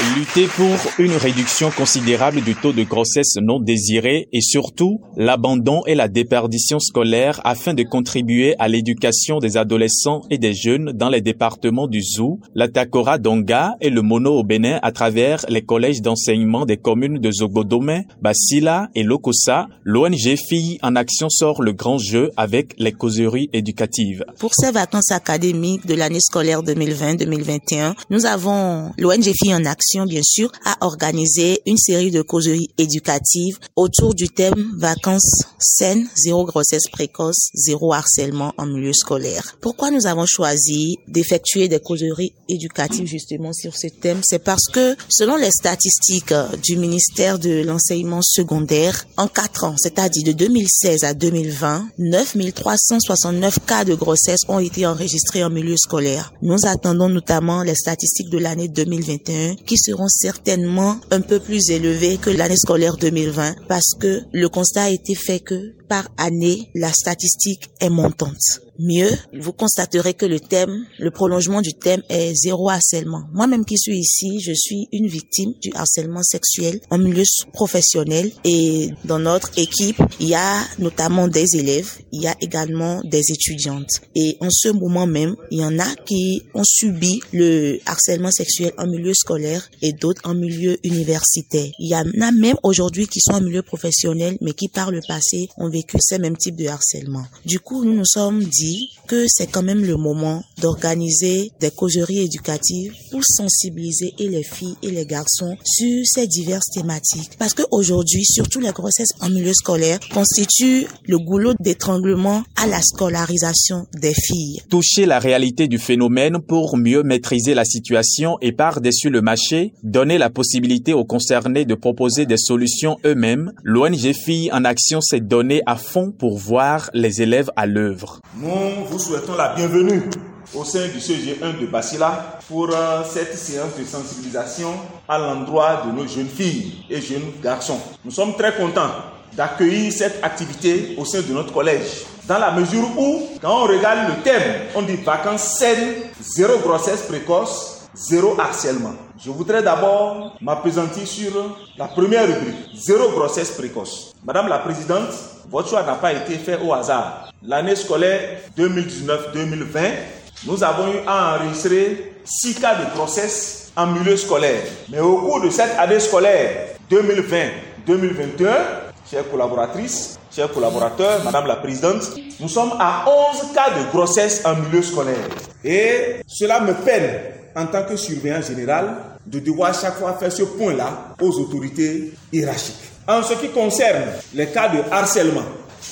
Lutter pour une réduction considérable du taux de grossesse non désirée et surtout l'abandon et la déperdition scolaire afin de contribuer à l'éducation des adolescents et des jeunes dans les départements du Zou, la Takora Donga et le Mono au Bénin à travers les collèges d'enseignement des communes de Zogodome, Basila et Lokosa, l'ONG Filles en Action sort le grand jeu avec les causeries éducatives. Pour ces vacances académiques de l'année scolaire 2020-2021, nous avons l'ONG Filles en Action bien sûr, a organisé une série de causeries éducatives autour du thème vacances saines, zéro grossesse précoce, zéro harcèlement en milieu scolaire. Pourquoi nous avons choisi d'effectuer des causeries éducatives justement sur ce thème? C'est parce que selon les statistiques du ministère de l'enseignement secondaire, en quatre ans, c'est-à-dire de 2016 à 2020, 9369 cas de grossesse ont été enregistrés en milieu scolaire. Nous attendons notamment les statistiques de l'année 2021 qui seront certainement un peu plus élevés que l'année scolaire 2020 parce que le constat a été fait que par année, la statistique est montante. Mieux, vous constaterez que le thème, le prolongement du thème est zéro harcèlement. Moi-même qui suis ici, je suis une victime du harcèlement sexuel en milieu professionnel et dans notre équipe, il y a notamment des élèves, il y a également des étudiantes. Et en ce moment même, il y en a qui ont subi le harcèlement sexuel en milieu scolaire et d'autres en milieu universitaire. Il y en a même aujourd'hui qui sont en milieu professionnel mais qui par le passé ont vécu ces mêmes types de harcèlement. Du coup, nous nous sommes dit que c'est quand même le moment d'organiser des causeries éducatives pour sensibiliser les filles et les garçons sur ces diverses thématiques. Parce qu'aujourd'hui, surtout les grossesses en milieu scolaire constituent le goulot d'étranglement à la scolarisation des filles. Toucher la réalité du phénomène pour mieux maîtriser la situation et par-dessus le marché, donner la possibilité aux concernés de proposer des solutions eux-mêmes, l'ONG Filles en Action s'est donné à fond pour voir les élèves à l'œuvre. Nous vous souhaitons la bienvenue au sein du CG1 de Basila pour euh, cette séance de sensibilisation à l'endroit de nos jeunes filles et jeunes garçons. Nous sommes très contents d'accueillir cette activité au sein de notre collège. Dans la mesure où, quand on regarde le thème, on dit vacances saines, zéro grossesse précoce, zéro harcèlement. Je voudrais d'abord m'appesantir sur la première rubrique, zéro grossesse précoce. Madame la Présidente, votre choix n'a pas été fait au hasard. L'année scolaire 2019-2020, nous avons eu à enregistrer 6 cas de grossesse en milieu scolaire. Mais au cours de cette année scolaire 2020-2021, chères collaboratrices, chers collaborateurs, Madame la Présidente, nous sommes à 11 cas de grossesse en milieu scolaire. Et cela me peine, en tant que surveillant général, de devoir chaque fois faire ce point-là aux autorités hiérarchiques. En ce qui concerne les cas de harcèlement,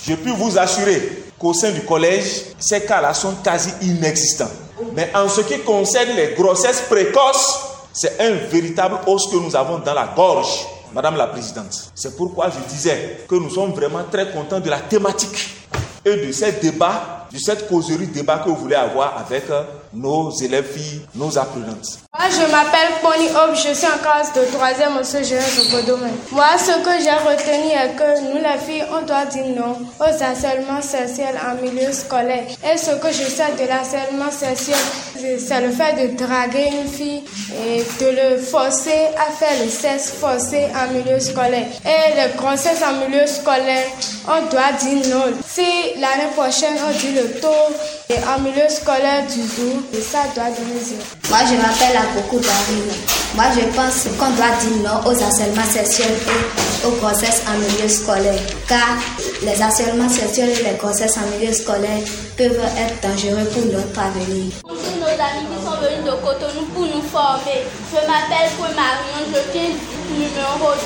je peux vous assurer qu'au sein du collège, ces cas-là sont quasi inexistants. Mais en ce qui concerne les grossesses précoces, c'est un véritable os que nous avons dans la gorge, Madame la Présidente. C'est pourquoi je disais que nous sommes vraiment très contents de la thématique et de ces débats, de cette causerie débat que vous voulez avoir avec nos élèves filles, nos apprenantes. Moi, je m'appelle Pony Hope, je suis en classe de 3e au CGS au domaine. Moi, ce que j'ai retenu est que nous, les filles, on doit dire non aux harcèlements sexuels en milieu scolaire. Et ce que je sais de l'harcèlement sexuel, c'est le fait de draguer une fille et de le forcer à faire le sexe forcé en milieu scolaire. Et les grossesses en milieu scolaire, on doit dire non. Si l'année prochaine, on dit le taux et en milieu scolaire du jour, et ça doit donner zéro. Moi, je m'appelle beaucoup d'arrives. Moi, je pense qu'on doit dire non aux harcèlements sexuels et aux grossesses en milieu scolaire. Car les harcèlements sexuels et les grossesses en milieu scolaire peuvent être dangereux pour notre avenir. Tous nos amis qui sont venus de Cotonou pour nous former. Je m'appelle Paul Marion, je viens du numéro 2.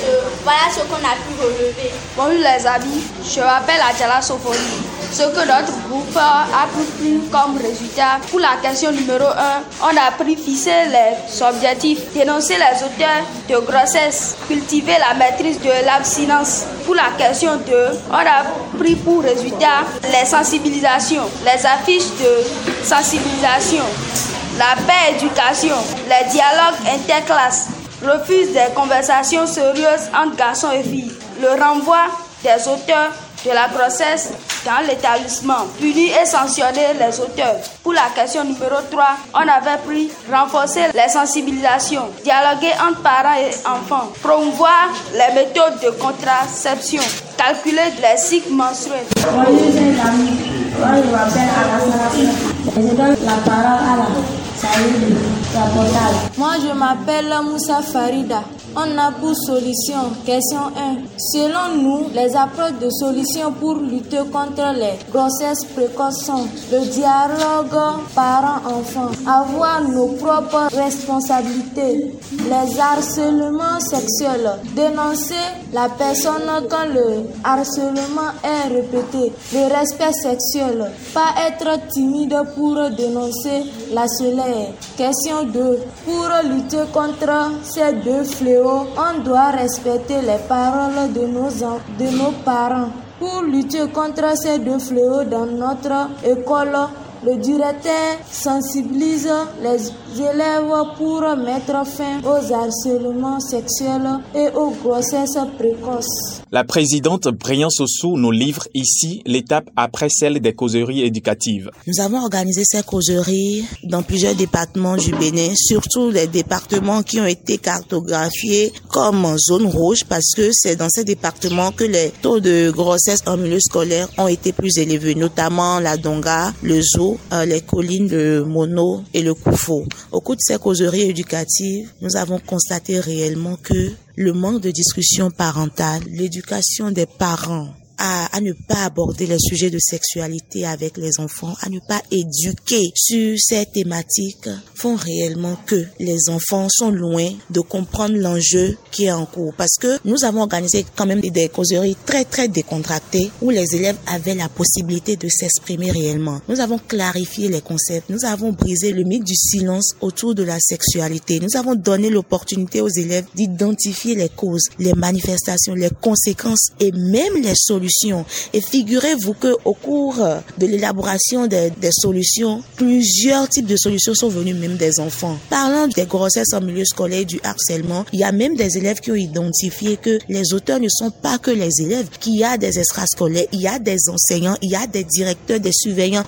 Voilà ce qu'on a pu relever. Bonjour les amis, je m'appelle Adjala Sophonie. Ce que notre groupe a pris comme résultat pour la question numéro 1, on a pris fixer les objectifs, dénoncer les auteurs de grossesse, cultiver la maîtrise de l'abstinence. Pour la question 2, on a pris pour résultat les sensibilisations, les affiches de sensibilisation, la paix éducation, les dialogues interclasses, refuse des conversations sérieuses entre garçons et filles, le renvoi des auteurs de la grossesse dans l'établissement, punir et sanctionner les auteurs. Pour la question numéro 3, on avait pris renforcer les sensibilisations, dialoguer entre parents et enfants, promouvoir les méthodes de contraception, calculer les cycles menstruels. Moi, je m'appelle Je donne la parole à la Moi, je m'appelle Moussa Farida. On a pour solution, question 1. Selon nous, les approches de solution pour lutter contre les grossesses précoces sont le dialogue parents-enfants, avoir nos propres responsabilités, les harcèlements sexuels, dénoncer la personne quand le harcèlement est répété, le respect sexuel, pas être timide pour dénoncer la soleil. Question 2. Pour lutter contre ces deux fléaux, on doit respecter les paroles de nos, de nos parents. Pour lutter contre ces deux fléaux dans notre école, le directeur sensibilise les élèves pour mettre fin aux harcèlements sexuels et aux grossesses précoces. La présidente Brian Sossou nous livre ici l'étape après celle des causeries éducatives. Nous avons organisé ces causeries dans plusieurs départements du Bénin, surtout les départements qui ont été cartographiés comme zone rouge parce que c'est dans ces départements que les taux de grossesse en milieu scolaire ont été plus élevés, notamment la Donga, le Zou, euh, les collines de Mono et le Koufo. Au cours de ces causeries éducatives, nous avons constaté réellement que le manque de discussion parentale, l'éducation des parents à, ne pas aborder les sujets de sexualité avec les enfants, à ne pas éduquer sur ces thématiques font réellement que les enfants sont loin de comprendre l'enjeu qui est en cours. Parce que nous avons organisé quand même des causeries très très décontractées où les élèves avaient la possibilité de s'exprimer réellement. Nous avons clarifié les concepts, nous avons brisé le mythe du silence autour de la sexualité. Nous avons donné l'opportunité aux élèves d'identifier les causes, les manifestations, les conséquences et même les solutions et figurez-vous que au cours de l'élaboration des, solutions, plusieurs types de solutions sont venus même des enfants. Parlant des grossesses en milieu scolaire, du harcèlement, il y a même des élèves qui ont identifié que les auteurs ne sont pas que les élèves, qu'il y a des extrascolaires, il y a des enseignants, il y a des directeurs, des surveillants,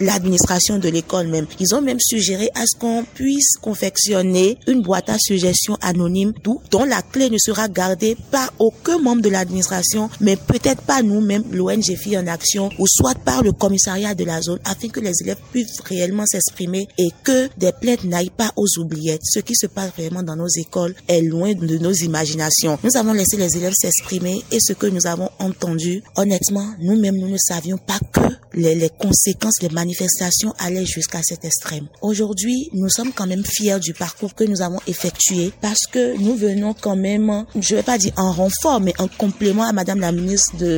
l'administration de l'école même. Ils ont même suggéré à ce qu'on puisse confectionner une boîte à suggestions anonyme dont la clé ne sera gardée par aucun membre de l'administration, mais peut-être pas nous-mêmes, l'ONG Filles en Action, ou soit par le commissariat de la zone, afin que les élèves puissent réellement s'exprimer et que des plaintes n'aillent pas aux oubliettes. Ce qui se passe vraiment dans nos écoles est loin de nos imaginations. Nous avons laissé les élèves s'exprimer et ce que nous avons entendu, honnêtement, nous-mêmes, nous ne savions pas que les, les conséquences, les manifestations allaient jusqu'à cet extrême. Aujourd'hui, nous sommes quand même fiers du parcours que nous avons effectué parce que nous venons quand même, je vais pas dire en renfort, mais en complément à Madame la ministre de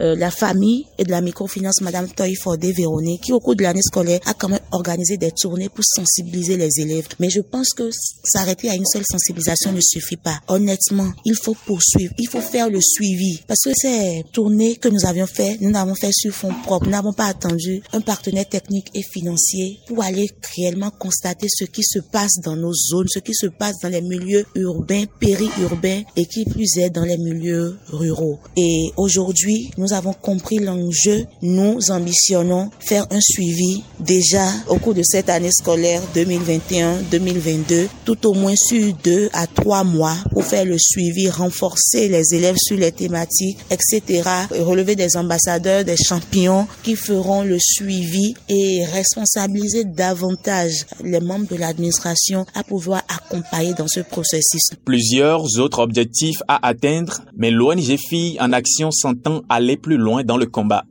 euh, la famille et de la microfinance, Madame Toy Fordé Véronique, qui au cours de l'année scolaire a quand même organisé des tournées pour sensibiliser les élèves. Mais je pense que s'arrêter à une seule sensibilisation ne suffit pas. Honnêtement, il faut poursuivre, il faut faire le suivi parce que ces tournées que nous avions fait, nous n'avons fait sur fond propre, nous n'avons pas attendu un partenaire technique et financier pour aller réellement constater ce qui se passe dans nos zones, ce qui se passe dans les milieux urbains, périurbains et qui plus est dans les milieux ruraux. Et aujourd'hui, nous avons compris l'enjeu. Nous ambitionnons faire un suivi déjà au cours de cette année scolaire 2021-2022, tout au moins sur deux à trois mois pour faire le suivi, renforcer les élèves sur les thématiques, etc. relever des ambassadeurs, des champions qui feront le suivi et responsabiliser davantage les membres de l'administration à pouvoir accompagner dans ce processus. Plusieurs autres objectifs à atteindre, mais l'ONG Filles en Action s'entend aller plus loin dans le combat.